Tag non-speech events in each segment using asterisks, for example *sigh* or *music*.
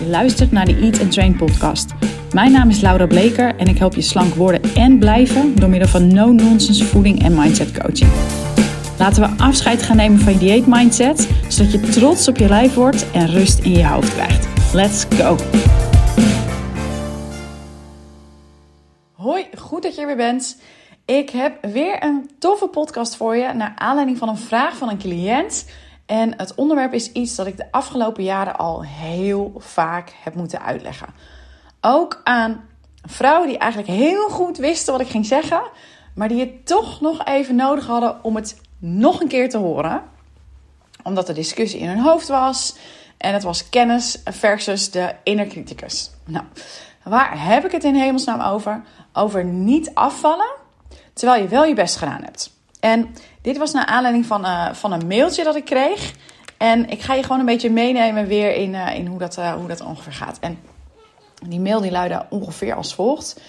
Je luistert naar de Eat and Train podcast. Mijn naam is Laura Bleker en ik help je slank worden en blijven door middel van no-nonsense voeding en mindset coaching. Laten we afscheid gaan nemen van je dieet mindset, zodat je trots op je lijf wordt en rust in je hoofd krijgt. Let's go! Hoi, goed dat je er weer bent. Ik heb weer een toffe podcast voor je naar aanleiding van een vraag van een cliënt. En het onderwerp is iets dat ik de afgelopen jaren al heel vaak heb moeten uitleggen. Ook aan vrouwen die eigenlijk heel goed wisten wat ik ging zeggen, maar die het toch nog even nodig hadden om het nog een keer te horen. Omdat de discussie in hun hoofd was en het was kennis versus de inner criticus. Nou, waar heb ik het in hemelsnaam over? Over niet afvallen terwijl je wel je best gedaan hebt. En dit was naar aanleiding van, uh, van een mailtje dat ik kreeg. En ik ga je gewoon een beetje meenemen weer in, uh, in hoe, dat, uh, hoe dat ongeveer gaat. En die mail die luidde ongeveer als volgt.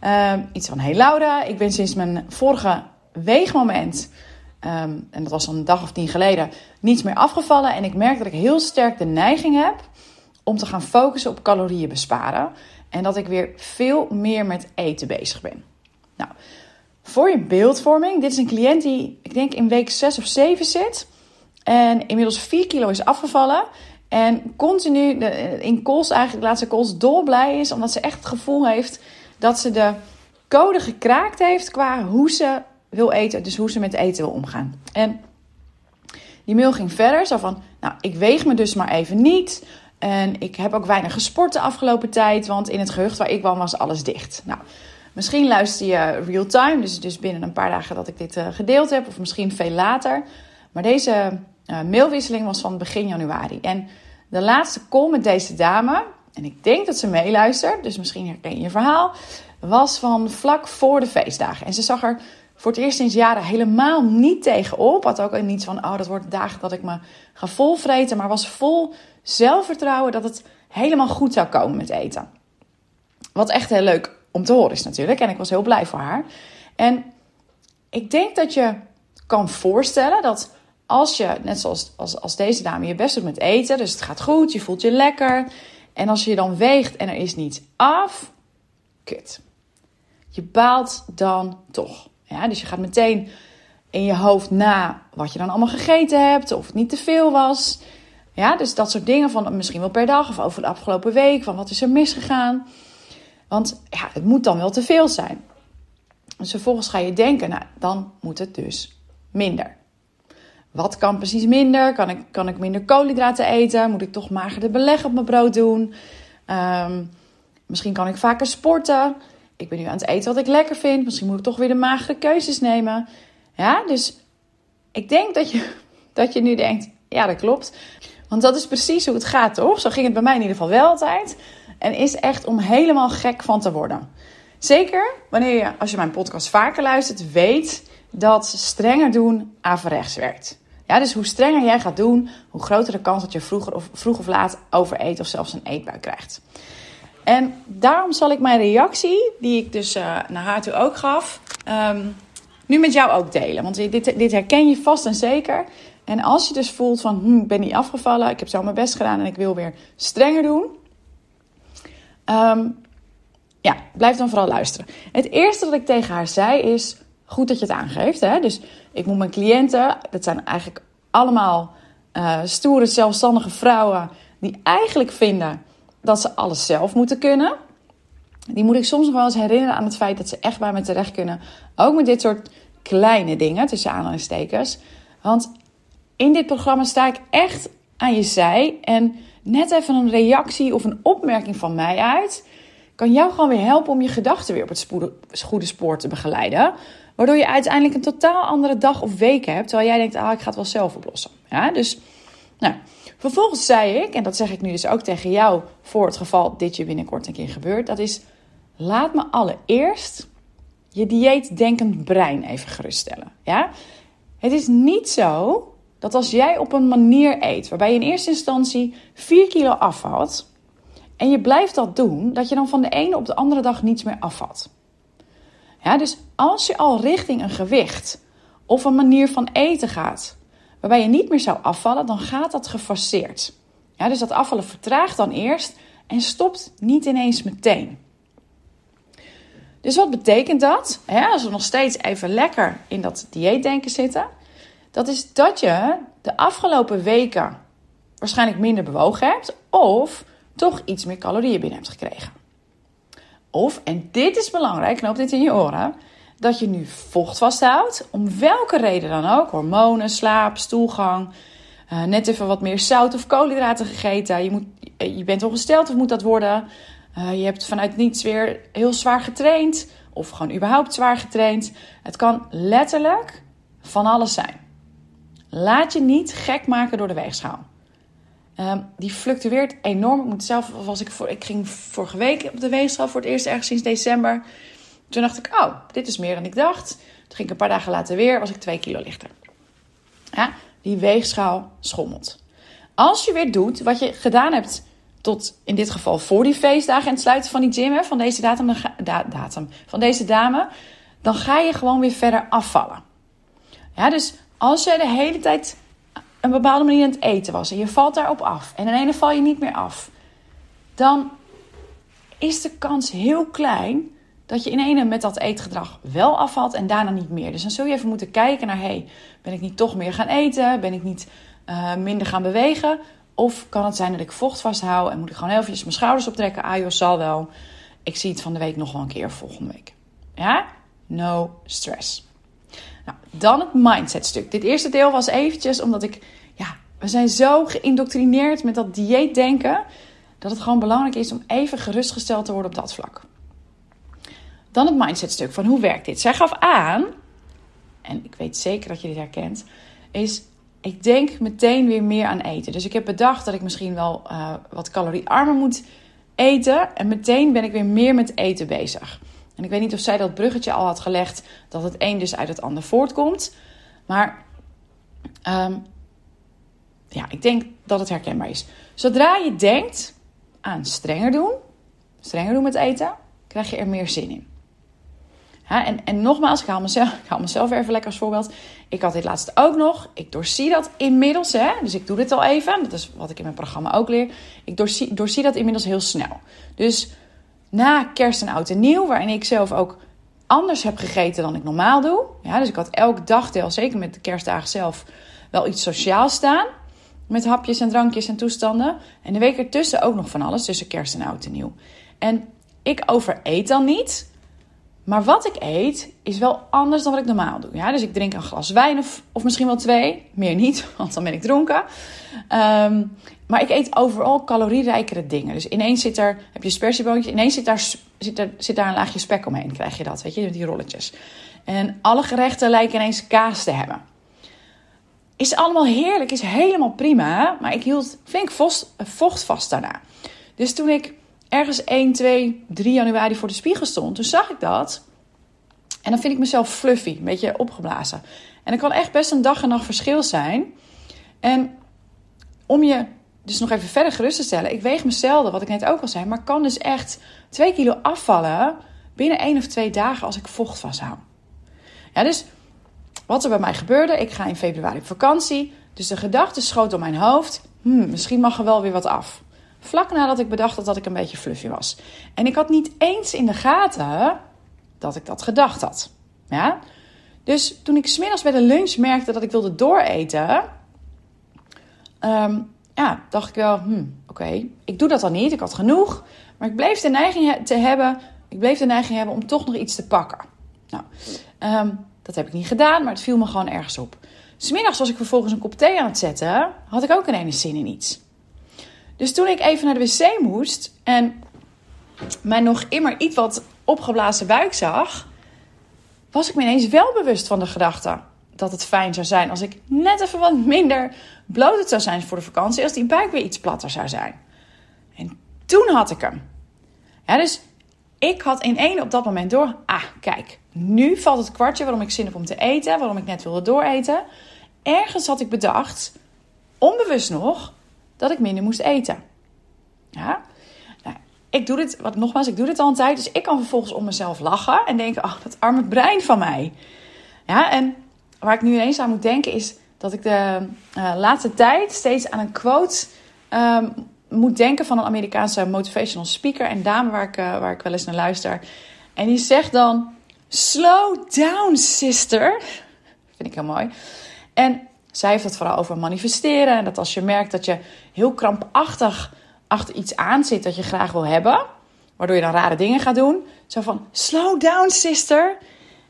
Ehm, iets van, hey Laura, ik ben sinds mijn vorige weegmoment... Um, en dat was een dag of tien geleden, niets meer afgevallen. En ik merk dat ik heel sterk de neiging heb om te gaan focussen op calorieën besparen. En dat ik weer veel meer met eten bezig ben. Voor je beeldvorming, dit is een cliënt die, ik denk, in week 6 of 7 zit. En inmiddels 4 kilo is afgevallen. En continu in kools eigenlijk, laatste kools dolblij is. Omdat ze echt het gevoel heeft dat ze de code gekraakt heeft qua hoe ze wil eten. Dus hoe ze met eten wil omgaan. En die mail ging verder. Zo van, nou, ik weeg me dus maar even niet. En ik heb ook weinig gesport de afgelopen tijd. Want in het gehucht waar ik woon was alles dicht. Nou, Misschien luister je real time, dus, dus binnen een paar dagen dat ik dit uh, gedeeld heb, of misschien veel later. Maar deze uh, mailwisseling was van begin januari. En de laatste call met deze dame, en ik denk dat ze meeluistert, dus misschien herken je je verhaal, was van vlak voor de feestdagen. En ze zag er voor het eerst sinds jaren helemaal niet tegenop. Had ook niets van, oh, dat wordt dagen dat ik me ga volvreten. Maar was vol zelfvertrouwen dat het helemaal goed zou komen met eten. Wat echt heel leuk om te horen is natuurlijk. En ik was heel blij voor haar. En ik denk dat je kan voorstellen dat als je, net zoals als, als deze dame, je best doet met eten, dus het gaat goed, je voelt je lekker. En als je dan weegt en er is niets af, kut. Je baalt dan toch. Ja, dus je gaat meteen in je hoofd na wat je dan allemaal gegeten hebt, of het niet te veel was. Ja, dus dat soort dingen van misschien wel per dag of over de afgelopen week, van wat is er misgegaan. Want ja, het moet dan wel te veel zijn. Dus vervolgens ga je denken, nou, dan moet het dus minder. Wat kan precies minder? Kan ik, kan ik minder koolhydraten eten? Moet ik toch magerder beleg op mijn brood doen? Um, misschien kan ik vaker sporten. Ik ben nu aan het eten wat ik lekker vind. Misschien moet ik toch weer de magere keuzes nemen. Ja, dus ik denk dat je, *laughs* dat je nu denkt, ja, dat klopt. Want dat is precies hoe het gaat, toch? Zo ging het bij mij in ieder geval wel altijd. En is echt om helemaal gek van te worden. Zeker wanneer je, als je mijn podcast vaker luistert, weet dat strenger doen averechts werkt. Ja, dus hoe strenger jij gaat doen, hoe groter de kans dat je vroeger of, vroeg of laat overeet of zelfs een eetbui krijgt. En daarom zal ik mijn reactie, die ik dus uh, naar haar toe ook gaf, um, nu met jou ook delen. Want dit, dit herken je vast en zeker. En als je dus voelt van, hm, ik ben niet afgevallen, ik heb zo mijn best gedaan en ik wil weer strenger doen, Um, ja, blijf dan vooral luisteren. Het eerste wat ik tegen haar zei is: goed dat je het aangeeft. Hè? Dus ik moet mijn cliënten, dat zijn eigenlijk allemaal uh, stoere, zelfstandige vrouwen die eigenlijk vinden dat ze alles zelf moeten kunnen. Die moet ik soms nog wel eens herinneren aan het feit dat ze echt bij me terecht kunnen. Ook met dit soort kleine dingen, tussen aanhalingstekens. Want in dit programma sta ik echt aan je zij. En net even een reactie of een opmerking van mij uit, kan jou gewoon weer helpen om je gedachten weer op het goede spoor te begeleiden. Waardoor je uiteindelijk een totaal andere dag of week hebt, terwijl jij denkt, ah, ik ga het wel zelf oplossen. Ja, dus, nou, vervolgens zei ik, en dat zeg ik nu dus ook tegen jou voor het geval dit je binnenkort een keer gebeurt, dat is, laat me allereerst je dieetdenkend brein even geruststellen. Ja? Het is niet zo dat als jij op een manier eet waarbij je in eerste instantie 4 kilo afvalt en je blijft dat doen, dat je dan van de ene op de andere dag niets meer afvalt. Ja, dus als je al richting een gewicht of een manier van eten gaat waarbij je niet meer zou afvallen, dan gaat dat gefaseerd. Ja, dus dat afvallen vertraagt dan eerst en stopt niet ineens meteen. Dus wat betekent dat? als we nog steeds even lekker in dat dieetdenken zitten, dat is dat je de afgelopen weken waarschijnlijk minder bewogen hebt of toch iets meer calorieën binnen hebt gekregen. Of, en dit is belangrijk, knoop dit in je oren, dat je nu vocht vasthoudt, om welke reden dan ook, hormonen, slaap, stoelgang, uh, net even wat meer zout of koolhydraten gegeten, je, moet, je bent ongesteld of moet dat worden, uh, je hebt vanuit niets weer heel zwaar getraind of gewoon überhaupt zwaar getraind. Het kan letterlijk van alles zijn. Laat je niet gek maken door de weegschaal. Um, die fluctueert enorm. Ik moet zelf, was ik, voor, ik ging vorige week op de weegschaal voor het eerst ergens sinds december. Toen dacht ik, oh, dit is meer dan ik dacht. Toen ging ik een paar dagen later weer, was ik twee kilo lichter. Ja, die weegschaal schommelt. Als je weer doet wat je gedaan hebt tot in dit geval voor die feestdagen en het sluiten van die gym, hè, van deze datum, datum, van deze dame, dan ga je gewoon weer verder afvallen. Ja, dus als je de hele tijd een bepaalde manier aan het eten was en je valt daarop af en in ene val je niet meer af, dan is de kans heel klein dat je in ene met dat eetgedrag wel afvalt en daarna niet meer. Dus dan zul je even moeten kijken naar, hey, ben ik niet toch meer gaan eten? Ben ik niet uh, minder gaan bewegen? Of kan het zijn dat ik vocht vasthoud en moet ik gewoon eventjes mijn schouders optrekken? Ah joh, zal wel. Ik zie het van de week nog wel een keer volgende week. Ja? No stress. Nou, dan het mindset stuk. Dit eerste deel was eventjes omdat ik, ja, we zijn zo geïndoctrineerd met dat dieetdenken, dat het gewoon belangrijk is om even gerustgesteld te worden op dat vlak. Dan het mindset stuk van hoe werkt dit? Zij gaf aan, en ik weet zeker dat je dit herkent, is ik denk meteen weer meer aan eten. Dus ik heb bedacht dat ik misschien wel uh, wat caloriearmer moet eten. En meteen ben ik weer meer met eten bezig. En ik weet niet of zij dat bruggetje al had gelegd dat het een dus uit het ander voortkomt. Maar um, ja, ik denk dat het herkenbaar is. Zodra je denkt aan strenger doen, strenger doen met eten, krijg je er meer zin in. En, en nogmaals, ik haal, mezelf, *laughs* ik haal mezelf even lekker als voorbeeld. Ik had dit laatst ook nog. Ik doorzie dat inmiddels. Hè? Dus ik doe dit al even. Dat is wat ik in mijn programma ook leer. Ik doorzie, doorzie dat inmiddels heel snel. Dus na kerst en oud en nieuw, waarin ik zelf ook anders heb gegeten dan ik normaal doe. Ja, dus ik had elk dagdeel, zeker met de kerstdagen zelf, wel iets sociaals staan. Met hapjes en drankjes en toestanden. En de week ertussen ook nog van alles, tussen kerst en oud en nieuw. En ik overeet dan niet. Maar wat ik eet is wel anders dan wat ik normaal doe. Ja? Dus ik drink een glas wijn of, of misschien wel twee. Meer niet, *laughs* want dan ben ik dronken. Um, maar ik eet overal calorierijkere dingen. Dus ineens zit er, heb je spersieboontje, ineens zit daar, zit, zit daar een laagje spek omheen. Krijg je dat, weet je, met die rolletjes. En alle gerechten lijken ineens kaas te hebben. Is allemaal heerlijk, is helemaal prima. Maar ik hield flink vocht vast daarna. Dus toen ik ergens 1, 2, 3 januari voor de spiegel stond, toen zag ik dat. En dan vind ik mezelf fluffy, een beetje opgeblazen. En dat kan echt best een dag en nacht verschil zijn. En om je dus nog even verder gerust te stellen, ik weeg me zelden, wat ik net ook al zei, maar kan dus echt 2 kilo afvallen binnen 1 of 2 dagen als ik vocht vasthoud. Ja, dus wat er bij mij gebeurde, ik ga in februari op vakantie, dus de gedachte schoot door mijn hoofd, hmm, misschien mag er wel weer wat af. Vlak nadat ik bedacht had dat ik een beetje fluffy was. En ik had niet eens in de gaten dat ik dat gedacht had. Ja? Dus toen ik smiddags bij de lunch merkte dat ik wilde dooreten, um, ja, dacht ik wel, hmm, oké, ik doe dat dan niet, ik had genoeg. Maar ik bleef de neiging te hebben, ik bleef de neiging hebben om toch nog iets te pakken. Nou, um, dat heb ik niet gedaan, maar het viel me gewoon ergens op. Smiddags was ik vervolgens een kop thee aan het zetten, had ik ook ineens zin in iets. Dus toen ik even naar de wc moest en mijn nog immer iets wat opgeblazen buik zag, was ik me ineens wel bewust van de gedachte dat het fijn zou zijn als ik net even wat minder bloot zou zijn voor de vakantie, als die buik weer iets platter zou zijn. En toen had ik hem. Dus ik had in één op dat moment door, ah, kijk, nu valt het kwartje waarom ik zin heb om te eten, waarom ik net wilde dooreten. Ergens had ik bedacht, onbewust nog, dat ik minder moest eten. Ja? Nou, ik doe dit, wat nogmaals, ik doe dit al een tijd. Dus ik kan vervolgens om mezelf lachen en denken: oh, dat arme brein van mij. Ja, en waar ik nu ineens aan moet denken is dat ik de uh, laatste tijd steeds aan een quote um, moet denken van een Amerikaanse motivational speaker en dame waar ik, waar ik wel eens naar luister. En die zegt dan: Slow down, sister. *laughs* Vind ik heel mooi. En zij heeft het vooral over manifesteren. En dat als je merkt dat je heel krampachtig achter iets aan zit dat je graag wil hebben, waardoor je dan rare dingen gaat doen. Zo van: Slow down, sister.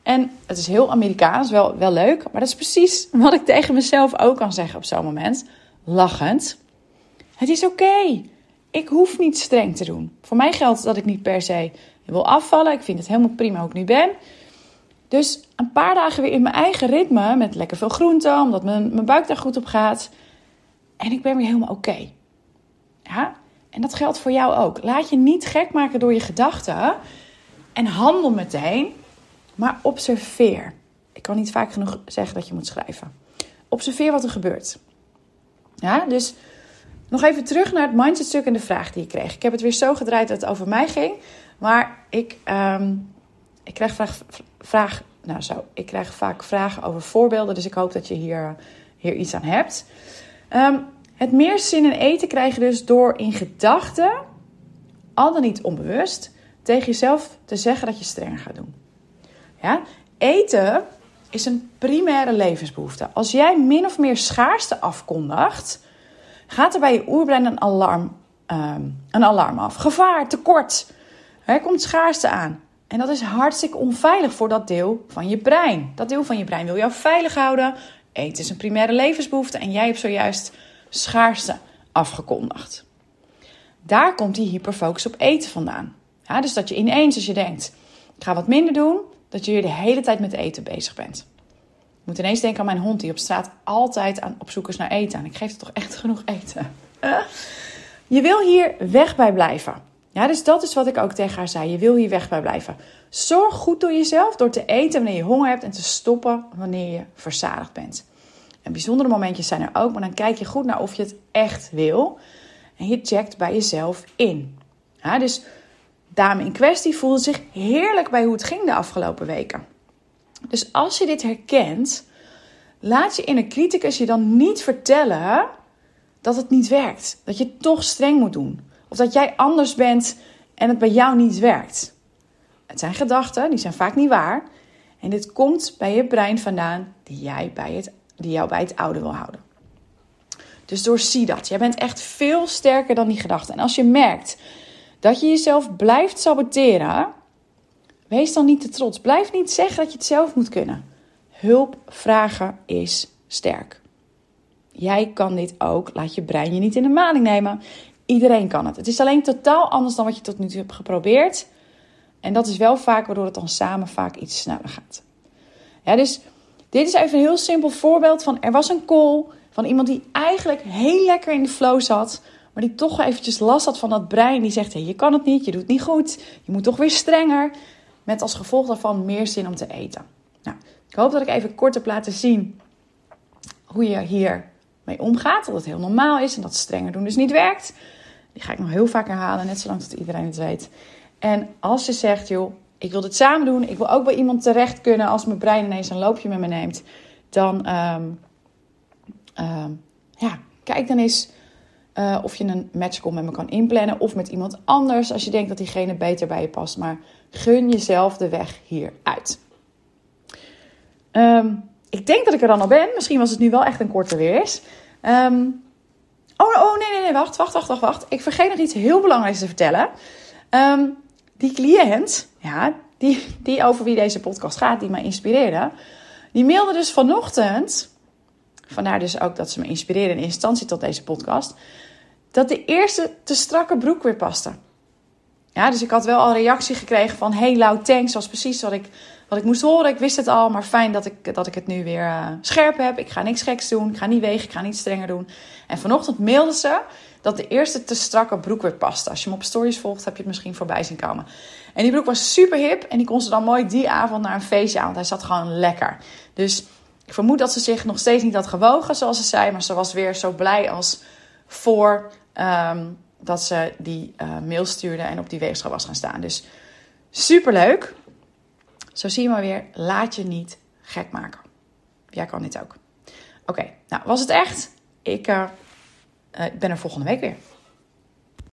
En het is heel Amerikaans, wel, wel leuk. Maar dat is precies wat ik tegen mezelf ook kan zeggen op zo'n moment. Lachend. Het is oké. Ik hoef niet streng te doen. Voor mij geldt dat ik niet per se wil afvallen. Ik vind het helemaal prima hoe ik nu ben. Dus een paar dagen weer in mijn eigen ritme. Met lekker veel groenten, omdat mijn, mijn buik daar goed op gaat. En ik ben weer helemaal oké. Ja? En dat geldt voor jou ook. Laat je niet gek maken door je gedachten. En handel meteen. Maar observeer. Ik kan niet vaak genoeg zeggen dat je moet schrijven. Observeer wat er gebeurt. Ja, dus nog even terug naar het mindsetstuk en de vraag die ik kreeg. Ik heb het weer zo gedraaid dat het over mij ging. Maar ik, ehm, ik krijg vraag, vraag, nou zo, ik krijg vaak vragen over voorbeelden. Dus ik hoop dat je hier, hier iets aan hebt. Um, het meer zin in eten krijg je dus door in gedachten, al dan niet onbewust, tegen jezelf te zeggen dat je strenger gaat doen. Ja? Eten is een primaire levensbehoefte. Als jij min of meer schaarste afkondigt, gaat er bij je oerbrein een alarm, um, een alarm af. Gevaar, tekort. Er komt schaarste aan. En dat is hartstikke onveilig voor dat deel van je brein. Dat deel van je brein wil jou veilig houden. Eten is een primaire levensbehoefte en jij hebt zojuist schaarste afgekondigd. Daar komt die hyperfocus op eten vandaan. Ja, dus dat je ineens, als je denkt, ik ga wat minder doen, dat je de hele tijd met eten bezig bent. Ik moet ineens denken aan mijn hond die op straat altijd aan, op zoek is naar eten. En ik geef er toch echt genoeg eten. Je wil hier weg bij blijven. Ja, dus dat is wat ik ook tegen haar zei. Je wil hier weg bij blijven. Zorg goed door jezelf door te eten wanneer je honger hebt en te stoppen wanneer je verzadigd bent. En bijzondere momentjes zijn er ook, maar dan kijk je goed naar of je het echt wil. En je checkt bij jezelf in. Ja, dus dame in kwestie voelde zich heerlijk bij hoe het ging de afgelopen weken. Dus als je dit herkent, laat je inner criticus je dan niet vertellen dat het niet werkt. Dat je toch streng moet doen. Of dat jij anders bent en het bij jou niet werkt. Het zijn gedachten, die zijn vaak niet waar. En dit komt bij je brein vandaan die, jij bij het, die jou bij het oude wil houden. Dus doorzie dat. Jij bent echt veel sterker dan die gedachten. En als je merkt dat je jezelf blijft saboteren, wees dan niet te trots. Blijf niet zeggen dat je het zelf moet kunnen. Hulp vragen is sterk. Jij kan dit ook. Laat je brein je niet in de maling nemen. Iedereen kan het. Het is alleen totaal anders dan wat je tot nu toe hebt geprobeerd. En dat is wel vaak waardoor het dan samen vaak iets sneller gaat. Dus dit is even een heel simpel voorbeeld van er was een call van iemand die eigenlijk heel lekker in de flow zat, maar die toch eventjes last had van dat brein die zegt: hey, je kan het niet, je doet het niet goed, je moet toch weer strenger. Met als gevolg daarvan meer zin om te eten. Nou, ik hoop dat ik even kort heb laten zien hoe je hier mee omgaat. Dat het heel normaal is en dat strenger doen dus niet werkt. Die ga ik nog heel vaak herhalen, net zolang tot iedereen het weet. En als je zegt, joh, ik wil dit samen doen. Ik wil ook bij iemand terecht kunnen als mijn brein ineens een loopje met me neemt. Dan, um, ja, kijk dan eens uh, of je een matchcall met me kan inplannen. Of met iemand anders als je denkt dat diegene beter bij je past. Maar gun jezelf de weg hieruit. Um, ik denk dat ik er dan al ben. Misschien was het nu wel echt een korte weer. Oh, oh, nee, nee, nee, wacht, wacht, wacht, wacht. Ik vergeet nog iets heel belangrijks te vertellen. Um, die cliënt, ja, die, die over wie deze podcast gaat, die mij inspireerde, die mailde dus vanochtend, vandaar dus ook dat ze me inspireerde in instantie tot deze podcast, dat de eerste te strakke broek weer paste. Ja, dus ik had wel al reactie gekregen van, hey Lau, thanks, was precies wat ik wat ik moest horen. Ik wist het al, maar fijn dat ik, dat ik het nu weer uh, scherp heb. Ik ga niks geks doen. Ik ga niet wegen. Ik ga niet strenger doen. En vanochtend mailde ze dat de eerste te strakke broek weer paste. Als je hem op stories volgt, heb je het misschien voorbij zien komen. En die broek was super hip. En die kon ze dan mooi die avond naar een feestje aan. Want hij zat gewoon lekker. Dus ik vermoed dat ze zich nog steeds niet had gewogen, zoals ze zei. Maar ze was weer zo blij als voor um, dat ze die uh, mail stuurde en op die weegschaal was gaan staan. Dus super leuk. Zo zie je maar weer, laat je niet gek maken. Jij kan dit ook. Oké, nou was het echt? Ik uh, ben er volgende week weer.